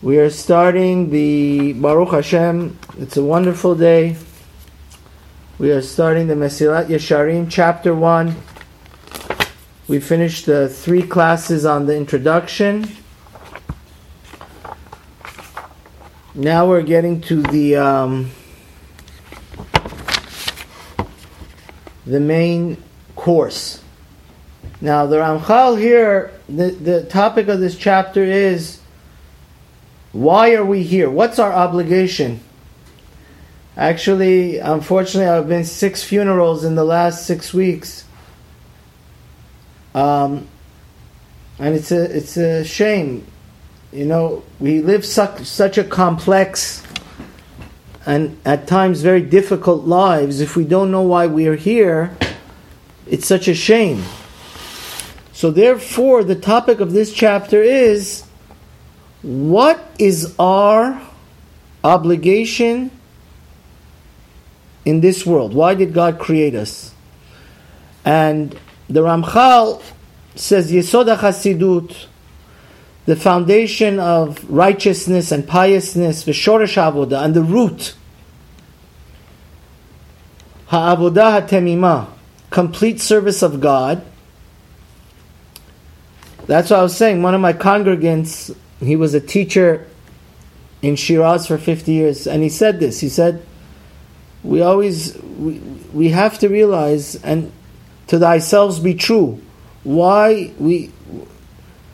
We are starting the Baruch Hashem. It's a wonderful day. We are starting the Mesilat Yesharim, chapter 1. We finished the three classes on the introduction. Now we're getting to the um, the main course. Now the Ramchal here, the, the topic of this chapter is why are we here? What's our obligation? Actually, unfortunately, I've been six funerals in the last six weeks, um, and it's a it's a shame. You know, we live such such a complex and at times very difficult lives. If we don't know why we are here, it's such a shame. So, therefore, the topic of this chapter is what is our obligation in this world? Why did God create us? And the Ramchal says Yesod Hasidut, the foundation of righteousness and piousness, V'shoresh Avodah, and the root, Ha'avodah HaTemimah, complete service of God. That's what I was saying. One of my congregants he was a teacher in Shiraz for 50 years, and he said this. He said, We always, we, we have to realize, and to thyself be true, why we,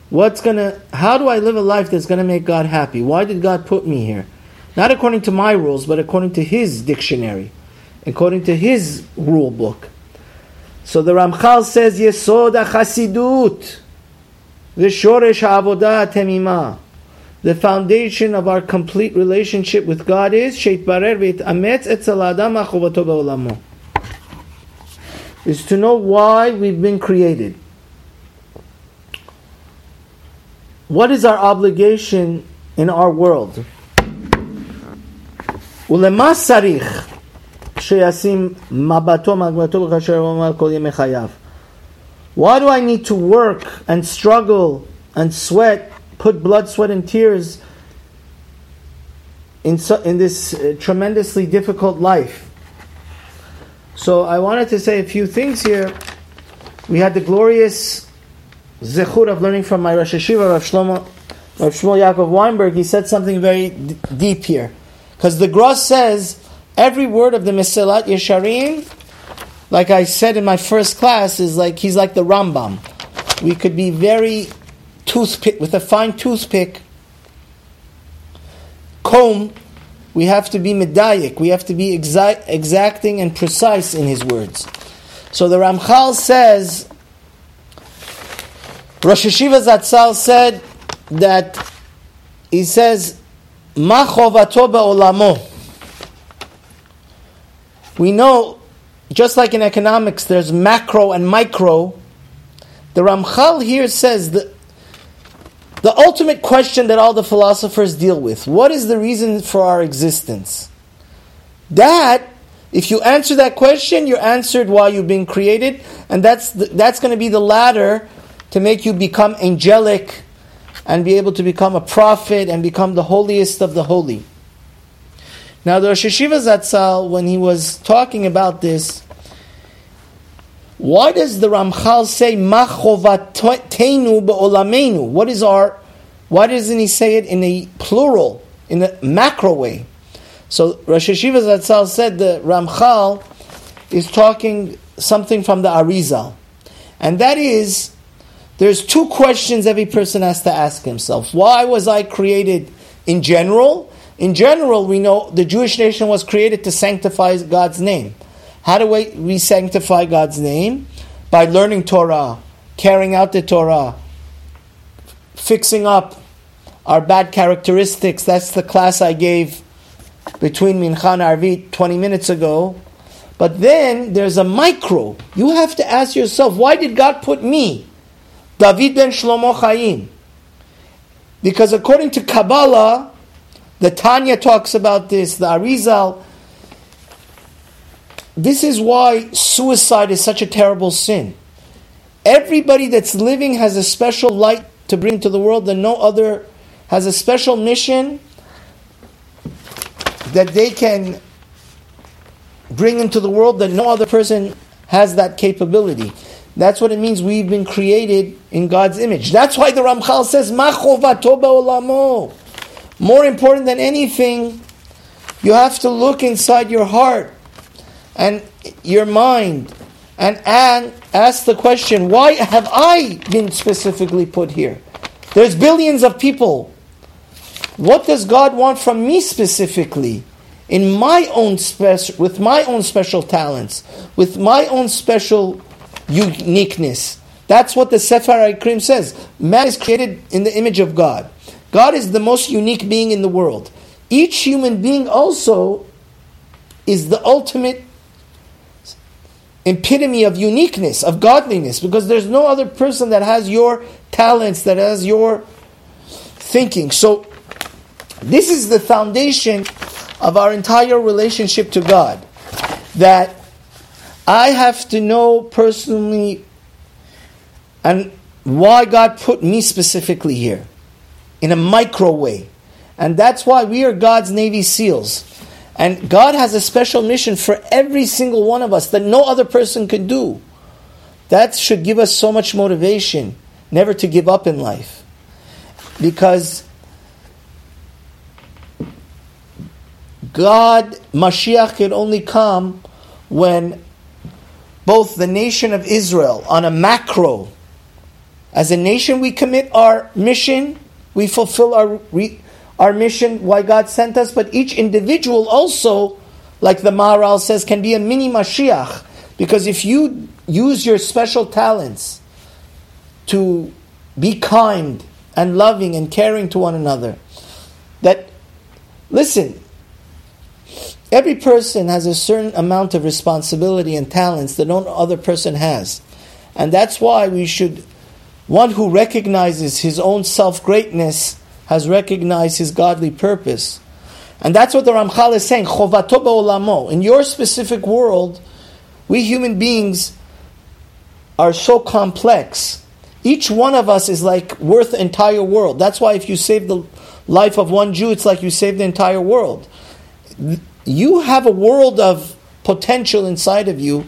what's gonna, how do I live a life that's gonna make God happy? Why did God put me here? Not according to my rules, but according to His dictionary, according to His rule book. So the Ramchal says, Yesod Chasidut. The shoresh ha'avodah temima. The foundation of our complete relationship with God is sheitbarer v'itametz etzel adam achovato be'olamo. Is to know why we've been created. What is our obligation in our world? ולמה צריך שישים מבטו מגבתו וכאשר הוא אומר כל ימי חייו? why do I need to work and struggle and sweat, put blood, sweat, and tears in, so, in this uh, tremendously difficult life? So I wanted to say a few things here. We had the glorious zechur of learning from my Rosh Yeshiva, Rav Shlomo, Rav Shmuel Yaakov Weinberg. He said something very d- deep here. Because the Gross says every word of the Mesilat Yesharim like I said in my first class, is like he's like the Rambam. We could be very toothpick with a fine toothpick comb. We have to be medayik. We have to be exa- exacting and precise in his words. So the Ramchal says, Rosh Yeshiva Zatzal said that he says, "Ma olamo." We know just like in economics, there's macro and micro. The Ramchal here says that the ultimate question that all the philosophers deal with what is the reason for our existence? That, if you answer that question, you're answered why you've been created, and that's, the, that's going to be the ladder to make you become angelic and be able to become a prophet and become the holiest of the holy. Now, the Rosh Yeshiva Zatzal, when he was talking about this, why does the Ramchal say machovatenu be'olamenu? What is our? Why doesn't he say it in a plural, in a macro way? So Rosh Yeshiva Zatzal said the Ramchal is talking something from the Arizal, and that is there's two questions every person has to ask himself. Why was I created in general? In general, we know the Jewish nation was created to sanctify God's name. How do we, we sanctify God's name? By learning Torah, carrying out the Torah, fixing up our bad characteristics. That's the class I gave between Mincha and Arvit 20 minutes ago. But then there's a micro. You have to ask yourself, why did God put me, David ben Shlomo Chaim? Because according to Kabbalah, the Tanya talks about this, the Arizal. This is why suicide is such a terrible sin. Everybody that's living has a special light to bring to the world that no other has a special mission that they can bring into the world that no other person has that capability. That's what it means we've been created in God's image. That's why the Ramchal says, olamo. More important than anything, you have to look inside your heart and your mind and, and ask the question, why have I been specifically put here? There's billions of people. What does God want from me specifically? In my own special, with my own special talents, with my own special uniqueness. That's what the Sefer HaIkrim says. Man is created in the image of God. God is the most unique being in the world. Each human being also is the ultimate epitome of uniqueness, of godliness, because there's no other person that has your talents, that has your thinking. So, this is the foundation of our entire relationship to God. That I have to know personally and why God put me specifically here in a micro way. And that's why we are God's Navy SEALs. And God has a special mission for every single one of us that no other person could do. That should give us so much motivation never to give up in life. Because God, Mashiach, can only come when both the nation of Israel on a macro, as a nation we commit our mission, we fulfill our, our mission, why God sent us, but each individual also, like the Maharal says, can be a mini Mashiach. Because if you use your special talents to be kind and loving and caring to one another, that, listen, Every person has a certain amount of responsibility and talents that no other person has. And that's why we should, one who recognizes his own self greatness has recognized his godly purpose. And that's what the Ramchal is saying, olamo. In your specific world, we human beings are so complex. Each one of us is like worth the entire world. That's why if you save the life of one Jew, it's like you save the entire world you have a world of potential inside of you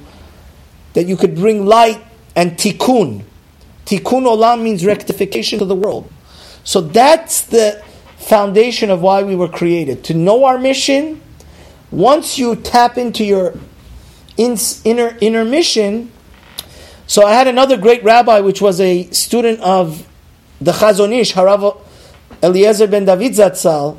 that you could bring light and tikkun. Tikkun olam means rectification to the world. So that's the foundation of why we were created. To know our mission, once you tap into your inner, inner mission, so I had another great rabbi, which was a student of the Chazon Ish, Harav Eliezer ben David Zatzal,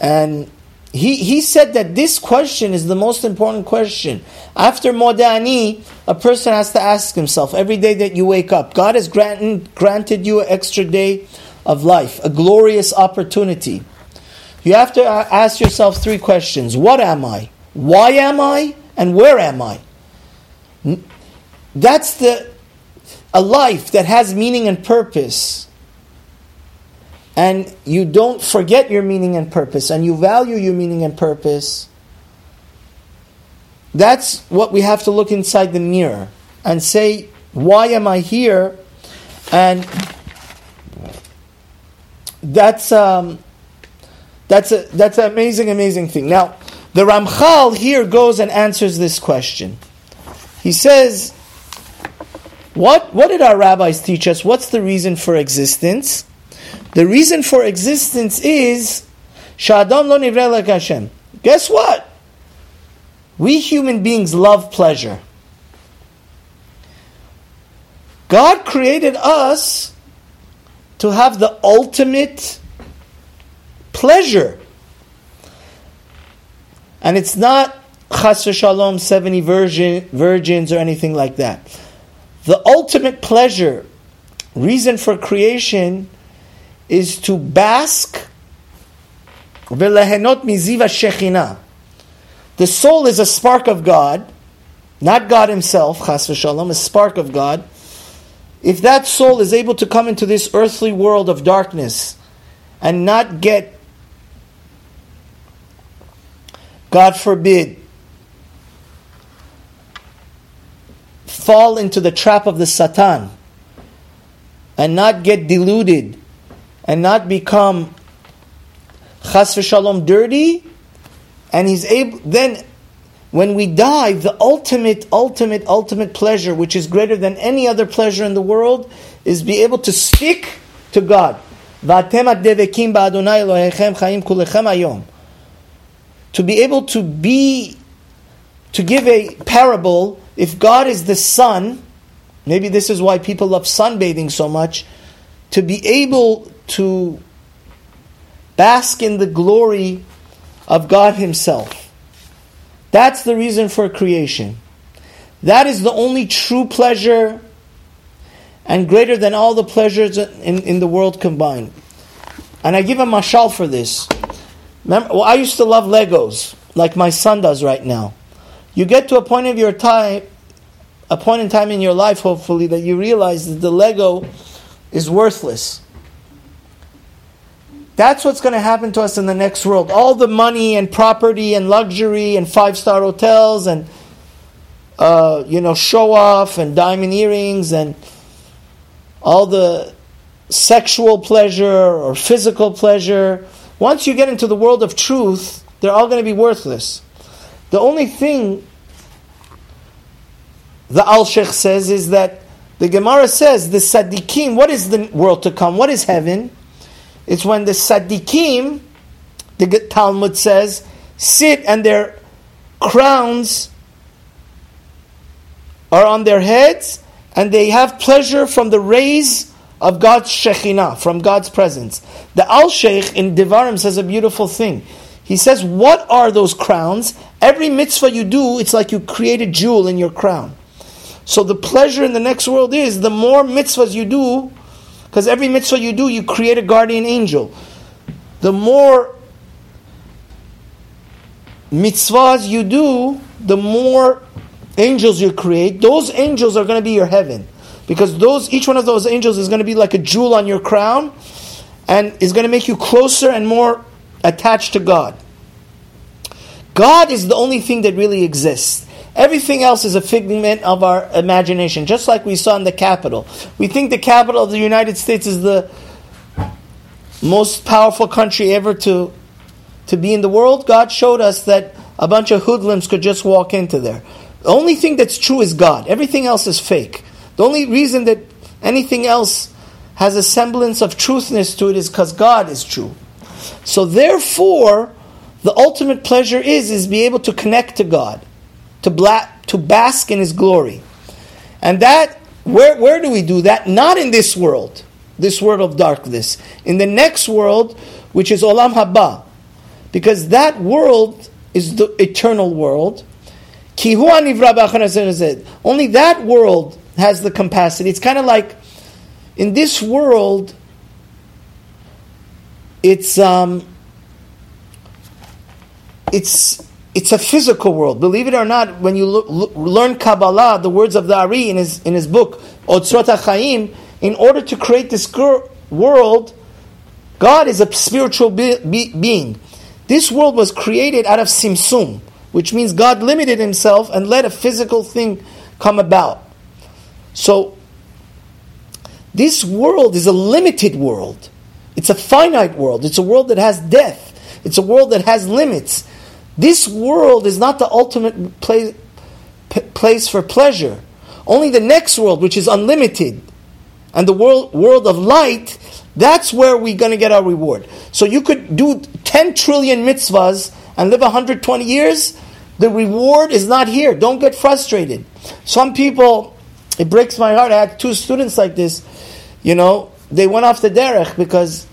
and he, he said that this question is the most important question. After Modeh Ani, a person has to ask himself every day that you wake up, God has granted, granted you an extra day of life, a glorious opportunity. You have to uh, ask yourself three questions What am I? Why am I? And where am I? That's the a life that has meaning and purpose and you don't forget your meaning and purpose, and you value your meaning and purpose, that's what we have to look inside the mirror and say, Why am I here? And that's um, that's a that's an amazing, amazing thing. Now, the Ramchal here goes and answers this question. He says, "What what did our rabbis teach us? What's the reason for existence?" The reason for existence is Shadam lo nivre Hashem. Guess what? We human beings love pleasure. God created us to have the ultimate pleasure. And it's not chas shalom, 70 virgin, virgins or anything like that. The ultimate pleasure, reason for creation, is to bask miziva. The soul is a spark of God, not God Himself, chas v'shalom, a spark of God. If that soul is able to come into this earthly world of darkness and not get, God forbid, fall into the trap of the Satan and not get deluded and not become chas v'shalom dirty, and he's able then when we die, the ultimate, ultimate, ultimate pleasure, which is greater than any other pleasure in the world, is be able to speak to God. To be able to be, to give a parable, if God is the sun, maybe this is why people love sunbathing so much, to be able to bask in the glory of God Himself. That's the reason for creation. That is the only true pleasure and greater than all the pleasures in, in the world combined. And I give a mashal for this. Remember, well, I used to love Legos, like my son does right now. You get to a point of your time, a point in time in your life, hopefully, that you realize that the Lego is worthless. That's what's going to happen to us in the next world. All the money and property and luxury and five star hotels and uh, you know show off and diamond earrings and all the sexual pleasure or physical pleasure. Once you get into the world of truth, they're all going to be worthless. The only thing the Alshich says is that the Gemara says the Sadiqim, what is the world to come? What is heaven? It's when the Sadiqim, the Talmud says, sit and their crowns are on their heads and they have pleasure from the rays of God's Shekhinah, from God's presence. The Alshich in Devarim says a beautiful thing. He says, What are those crowns? Every mitzvah you do, it's like you create a jewel in your crown. So the pleasure in the next world is the more mitzvahs you do, because every mitzvah you do, you create a guardian angel. The more mitzvahs you do, the more angels you create. Those angels are going to be your heaven. Because those each one of those angels is going to be like a jewel on your crown and is going to make you closer and more attached to God. God is the only thing that really exists. Everything else is a figment of our imagination, just like we saw in the Capitol. We think the capital of the United States is the most powerful country ever to, to be in the world. God showed us that a bunch of hoodlums could just walk into there. The only thing that's true is God. Everything else is fake. The only reason that anything else has a semblance of truthness to it is because God is true. So therefore, the ultimate pleasure is is be able to connect to God to, bla- to bask in His glory. And that, where, where do we do that? Not in this world, this world of darkness. In the next world, which is Olam Haba. Because that world is the eternal world. Only that world has the capacity. It's kind of like in this world, it's um, it's it's a physical world. Believe it or not, when you learn Kabbalah, the words of the Ari in his, in his book, Otzrot HaChaim, in order to create this world, God is a spiritual be- be- being. This world was created out of tzimtzum, which means God limited himself and let a physical thing come about. So, this world is a limited world. It's a finite world. It's a world that has death. It's a world that has limits. This world is not the ultimate place, place for pleasure. Only the next world, which is unlimited, and the world, world of light, that's where we're going to get our reward. So you could do 10 trillion mitzvahs and live 120 years. The reward is not here. Don't get frustrated. Some people, it breaks my heart. I had two students like this. You know, they went off the derech because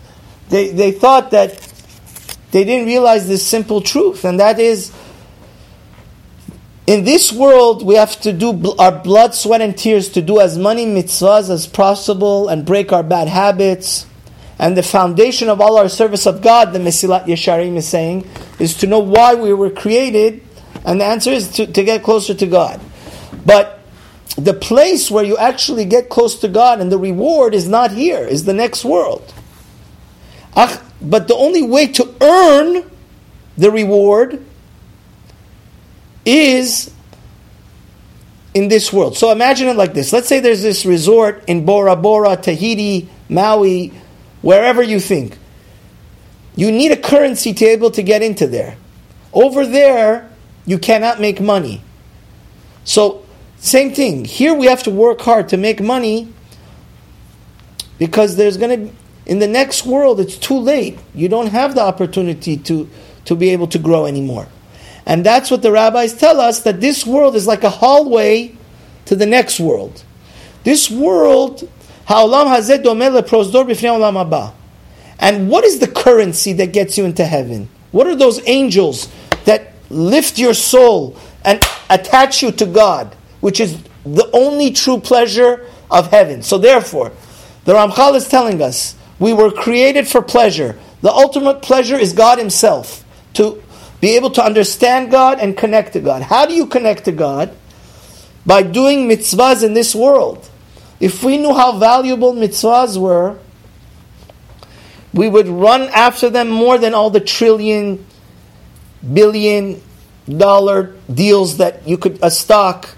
they, they thought that they didn't realize this simple truth, and that is in this world, we have to do our blood, sweat, and tears to do as many mitzvahs as possible and break our bad habits. And the foundation of all our service of God, the Mesilat Yesharim is saying, is to know why we were created. And the answer is to, to get closer to God. But the place where you actually get close to God and the reward is not here, is the next world. But the only way to earn the reward is in this world. So imagine it like this. Let's say there's this resort in Bora Bora, Tahiti, Maui, wherever you think. You need a currency to be able to get into there. Over there, you cannot make money. So, same thing. Here we have to work hard to make money because there's going to in the next world it's too late. You don't have the opportunity to to be able to grow anymore. And that's what the rabbis tell us that this world is like a hallway to the next world. This world. And what is the currency that gets you into heaven? What are those angels that lift your soul and attach you to God, which is the only true pleasure of heaven? So therefore, the Ramchal is telling us we were created for pleasure. The ultimate pleasure is God Himself. To be able to understand God and connect to God. How do you connect to God? By doing mitzvahs in this world. If we knew how valuable mitzvahs were, we would run after them more than all the trillion, billion dollar deals that you could, a stock,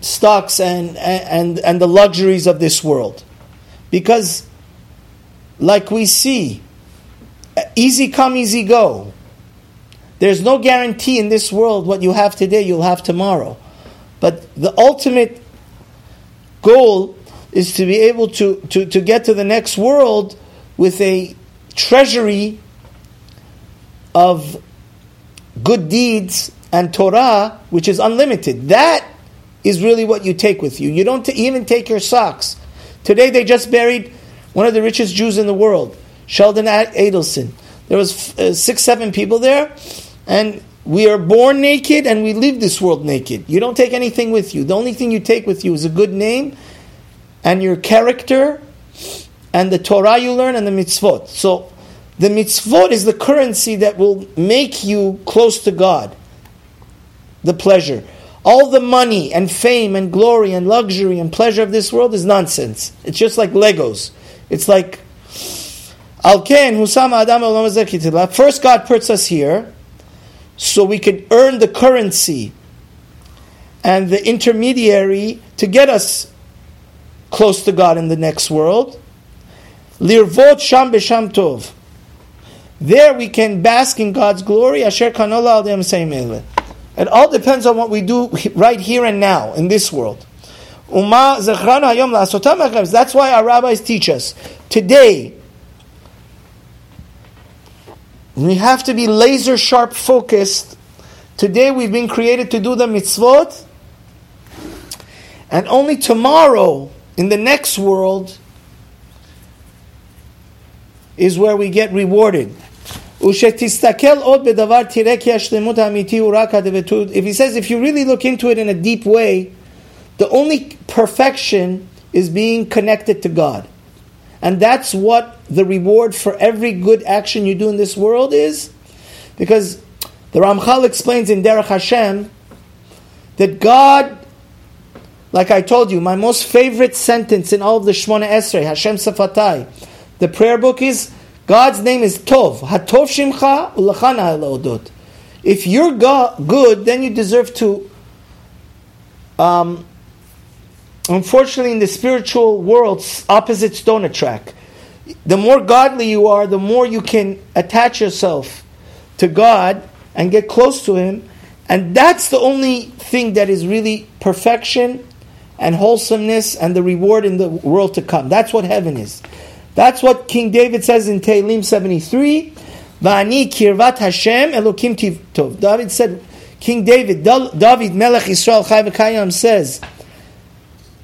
stocks and, and, and the luxuries of this world. Because, like we see, easy come, easy go. There's no guarantee in this world what you have today, you'll have tomorrow. But the ultimate goal is to be able to, to, to get to the next world with a treasury of good deeds and Torah, which is unlimited. That is really what you take with you. You don't even take your socks. Today they just buried one of the richest Jews in the world, Sheldon Adelson. There was uh, six, seven people there. And we are born naked and we leave this world naked. You don't take anything with you. The only thing you take with you is a good name and your character and the Torah you learn and the mitzvot. So the mitzvot is the currency that will make you close to God. The pleasure. All the money and fame and glory and luxury and pleasure of this world is nonsense. It's just like Legos. It's like Alken Husam Adam First God puts us here so we could earn the currency and the intermediary to get us close to God in the next world. Lirvot sham b'sham tov. There we can bask in God's glory. Asher kanola al It all depends on what we do right here and now in this world. That's why our rabbis teach us today we have to be laser sharp focused. Today we've been created to do the mitzvot, and only tomorrow, in the next world, is where we get rewarded. If he says, if you really look into it in a deep way, the only perfection is being connected to God. And that's what the reward for every good action you do in this world is. Because the Ramchal explains in Derech Hashem that God, like I told you, my most favorite sentence in all of the Shmona Esrei, Hashem Safatai, the prayer book is God's name is Tov. Hatov Shimcha Ulachana Elodot. If you're good, then you deserve to um, unfortunately, in the spiritual world, opposites don't attract. The more godly you are, the more you can attach yourself to God and get close to Him. And that's the only thing that is really perfection and wholesomeness and the reward in the world to come. That's what heaven is. That's what King David says in Tehillim 73. Va'ani kirvat Hashem Elokim tov. David said, King David, David Melech Israel Chai says,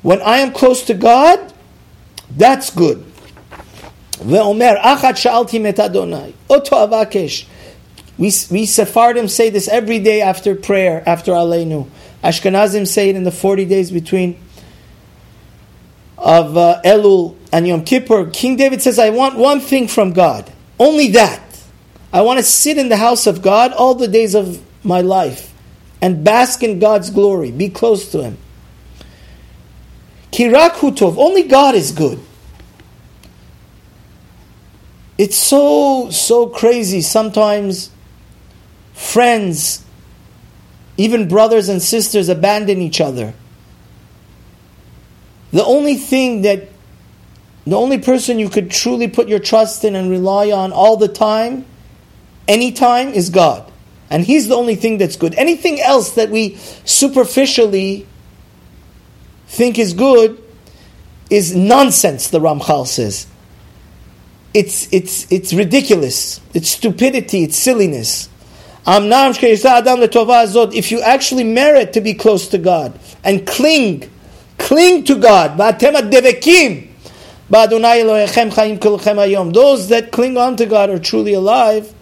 when I am close to God, that's good. ואומר, אחת שאלתי מת אדוני, אותו אבקש. We, we Sephardim say this every day after prayer, after Aleinu. Ashkenazim say it in the 40 days between of uh, Elul and Yom Kippur. King David says, I want one thing from God. Only that. I want to sit in the house of God all the days of my life and bask in God's glory, be close to Him. Kirak hutov. Only God is good. It's so, so crazy. Sometimes friends, even brothers and sisters, abandon each other. The only thing that the only person you could truly put your trust in and rely on all the time, anytime, is God. And He's the only thing that's good. Anything else that we superficially think is good is nonsense, the Ramchal says. It's, it's, it's ridiculous. It's stupidity. It's silliness. If you actually merit to be close to God and cling, cling to God, those that cling on to God are truly alive.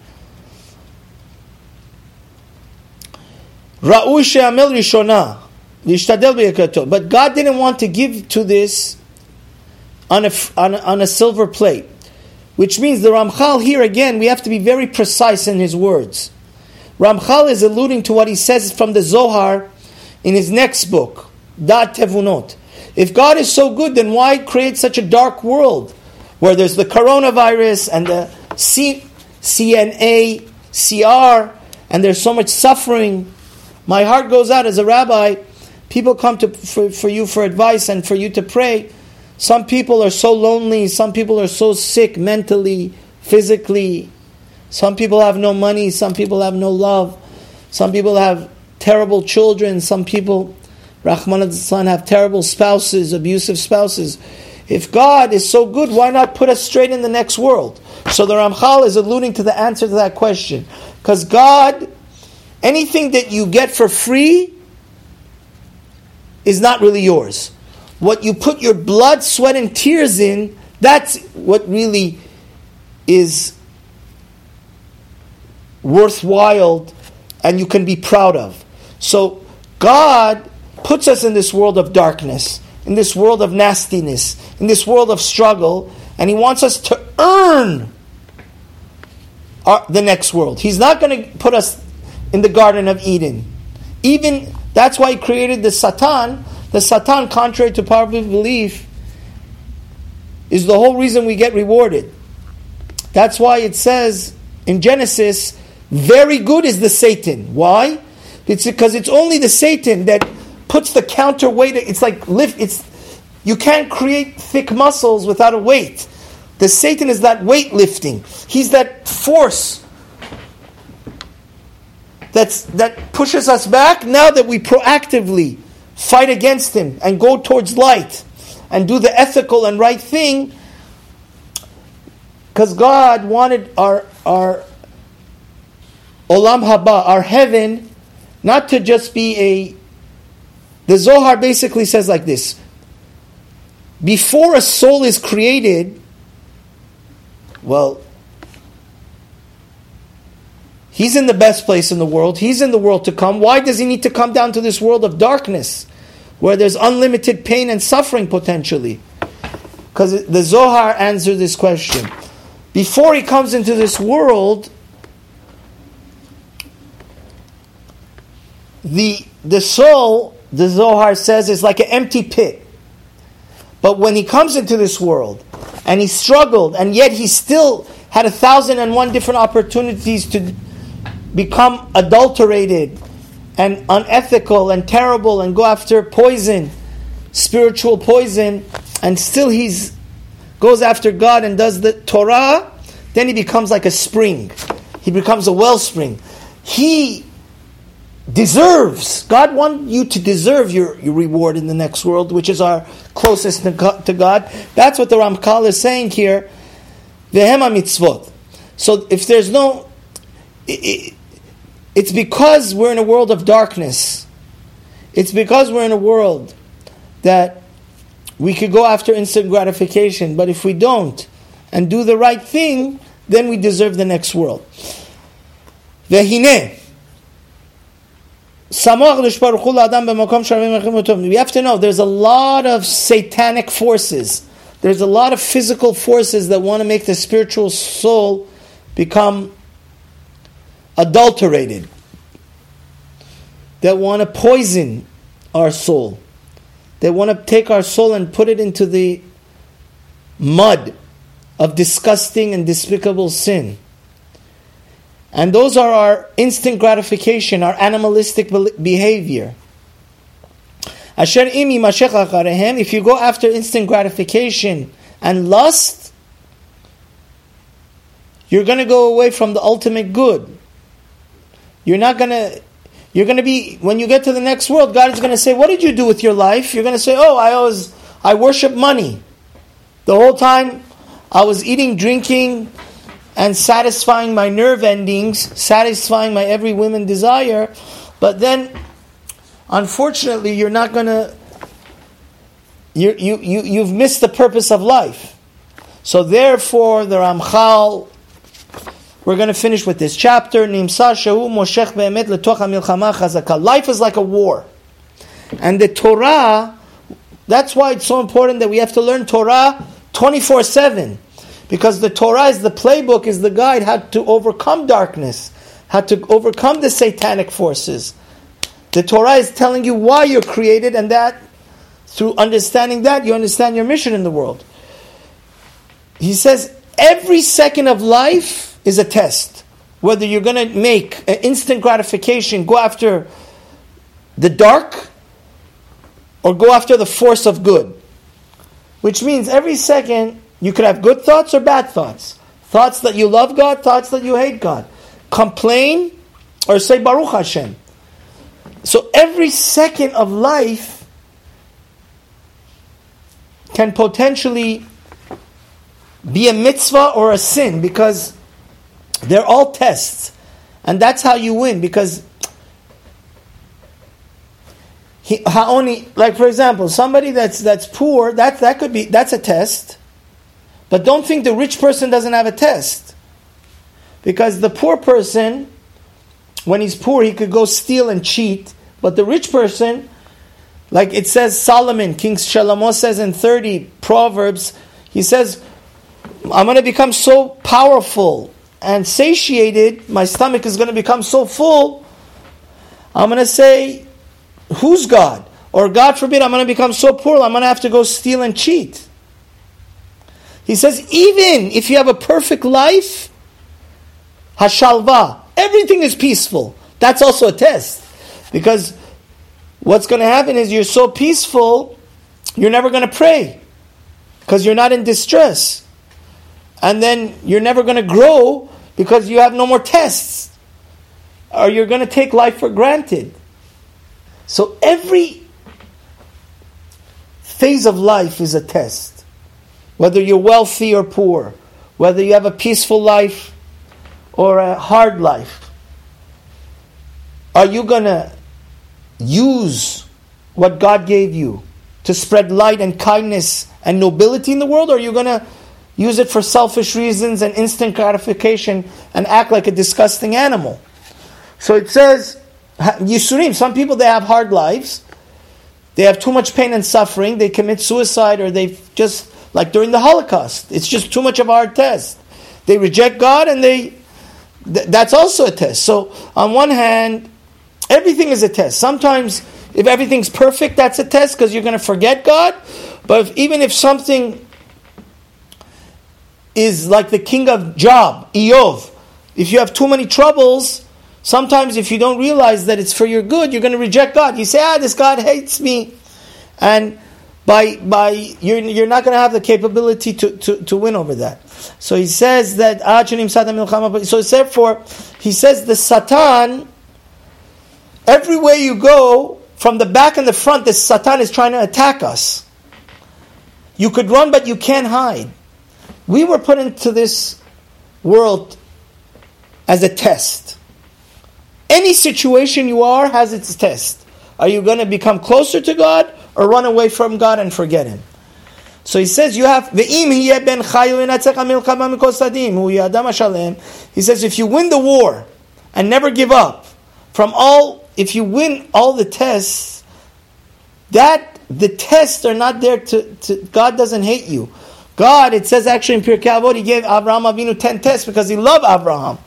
But God didn't want to give to this on a, on a, on a silver plate. Which means the Ramchal here again, we have to be very precise in his words. Ramchal is alluding to what he says from the Zohar in his next book, Da'at Tevunot. If God is so good, then why create such a dark world where there's the coronavirus and the C- CNA, CR, and there's so much suffering? My heart goes out as a rabbi. People come to for, for you for advice and for you to pray. Some people are so lonely. Some people are so sick mentally, physically. Some people have no money. Some people have no love. Some people have terrible children. Some people Rahman son have terrible spouses, abusive spouses. If God is so good, why not put us straight in the next world? So the Ramchal is alluding to the answer to that question. Because God, anything that you get for free is not really yours. What you put your blood, sweat, and tears in, that's what really is worthwhile and you can be proud of. So God puts us in this world of darkness, in this world of nastiness, in this world of struggle, and He wants us to earn our, the next world. He's not going to put us in the Garden of Eden. Even that's why He created the Satan. The Satan, contrary to popular belief, is the whole reason we get rewarded. That's why it says in Genesis, very good is the Satan. Why? It's because it's only the Satan that puts the counterweight. It's like lift. It's you can't create thick muscles without a weight. The Satan is that weight lifting. He's that force that's that pushes us back. Now that we proactively fight against him and go towards light and do the ethical and right thing, because God wanted our our olam haba, our heaven, not to just be a the Zohar basically says like this Before a soul is created, well, he's in the best place in the world, he's in the world to come. Why does he need to come down to this world of darkness where there's unlimited pain and suffering potentially? Because the Zohar answers this question. Before he comes into this world, the, the soul the Zohar says is like an empty pit. But when he comes into this world and he struggled, and yet he still had a thousand and one different opportunities to become adulterated and unethical and terrible and go after poison, spiritual poison, and still he's goes after God and does the Torah, then he becomes like a spring. He becomes a wellspring. He deserves. God wants you to deserve your, your reward in the next world, which is our closest to God. That's what the Ramchal is saying here. Vehema mitzvot. So if there's no, it, it's because we're in a world of darkness. It's because we're in a world that we could go after instant gratification, but if we don't and do the right thing, then we deserve the next world. We have to know there's a lot of satanic forces. There's a lot of physical forces that want to make the spiritual soul become adulterated. That want to poison our soul. They want to take our soul and put it into the mud of disgusting and despicable sin. And those are our instant gratification, our animalistic behavior. If you go after instant gratification and lust, you're going to go away from the ultimate good. You're not going to you're going to be when you get to the next world, God is going to say, "What did you do with your life?" You're going to say, "Oh, I always I worship money. The whole time I was eating, drinking, and satisfying my nerve endings, satisfying my every woman desire." But then unfortunately, you're not going to you, you, you, you've missed the purpose of life. So therefore, the Ramchal we're going to finish with this chapter. Life is like a war. And the Torah, that's why it's so important that we have to learn Torah 24 7. Because the Torah is the playbook, is the guide how to overcome darkness, how to overcome the satanic forces. The Torah is telling you why you're created, and that through understanding that, you understand your mission in the world. He says every second of life is a test. Whether you're going to make an instant gratification, go after the dark, or go after the force of good. Which means every second you could have good thoughts or bad thoughts. Thoughts that you love God, thoughts that you hate God. Complain or say Baruch Hashem. So every second of life can potentially be a mitzvah or a sin because they're all tests. And that's how you win because he, only like for example, somebody that's that's poor, that that could be that's a test. But don't think the rich person doesn't have a test. Because the poor person, when he's poor, he could go steal and cheat. But the rich person, like it says Solomon, King Shalomo says in 30 Proverbs, he says, I'm going to become so powerful and satiated, my stomach is going to become so full, I'm going to say, Who's God? Or God forbid, I'm going to become so poor, I'm going to have to go steal and cheat. He says, even if you have a perfect life, hashalva, everything is peaceful. That's also a test. Because what's going to happen is you're so peaceful, you're never going to pray. Because you're not in distress and then you're never going to grow because you have no more tests, or you're going to take life for granted. So every phase of life is a test. Whether you're wealthy or poor, whether you have a peaceful life or a hard life, are you going to use what God gave you to spread light and kindness and nobility in the world, or are you going to use it for selfish reasons and instant gratification and act like a disgusting animal. So it says, Yisurim, some people they have hard lives, they have too much pain and suffering, they commit suicide or they just, like during the Holocaust, it's just too much of a hard test. They reject God and they, th- that's also a test. So on one hand, everything is a test. Sometimes if everything's perfect, that's a test because you're going to forget God. But if, even if something is like the king of Job, Eov. If you have too many troubles, sometimes if you don't realize that it's for your good, you're going to reject God. You say, ah, this God hates me. And by, by you're, you're not going to have the capability to, to, to win over that. So he says that, so therefore, he says the Satan, everywhere you go, from the back and the front, the Satan is trying to attack us. You could run, but you can't hide. We were put into this world as a test. Any situation you are has its test. Are you going to become closer to God or run away from God and forget Him? So he says you have He says if you win the war and never give up from all if you win all the tests that the tests are not there to, to God doesn't hate you. God, it says actually in Pirkei Avot, He gave Abraham Avinu ten tests because He loved Abraham.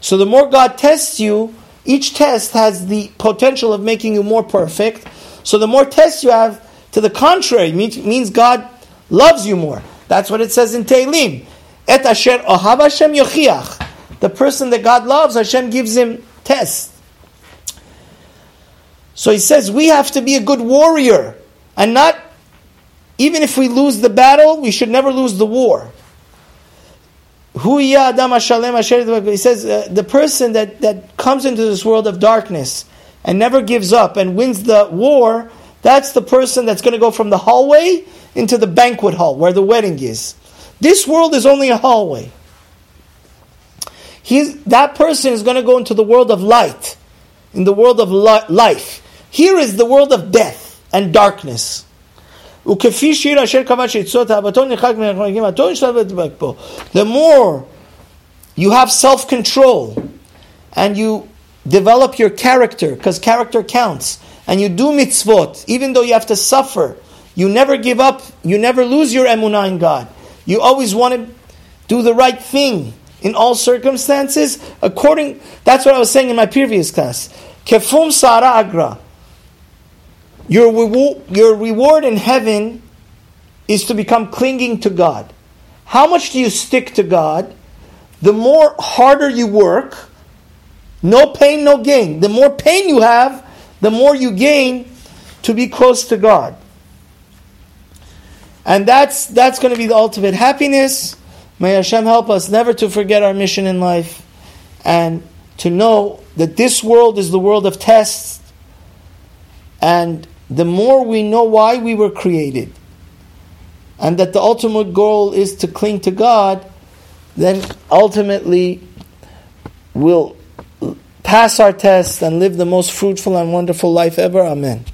So the more God tests you, each test has the potential of making you more perfect. So the more tests you have, to the contrary, means God loves you more. That's what it says in Tehillim. Et asher ohav Hashem yochiach. The person that God loves, Hashem gives him tests. So he says we have to be a good warrior and not even if we lose the battle, we should never lose the war. He says uh, the person that, that comes into this world of darkness and never gives up and wins the war, that's the person that's going to go from the hallway into the banquet hall where the wedding is. This world is only a hallway. He's, that person is going to go into the world of light, in the world of li- life. Here is the world of death and darkness. The more you have self control and you develop your character, because character counts, and you do mitzvot, even though you have to suffer, you never give up, you never lose your emunah in God. You always want to do the right thing in all circumstances. According, that's what I was saying in my previous class. Kefum sara agra. Your, your reward in heaven is to become clinging to God. How much do you stick to God? The more harder you work, no pain, no gain. The more pain you have, the more you gain to be close to God. And that's that's going to be the ultimate happiness. May Hashem help us never to forget our mission in life and to know that this world is the world of tests and the more we know why we were created, and that the ultimate goal is to cling to God, then ultimately we'll pass our tests and live the most fruitful and wonderful life ever. Amen.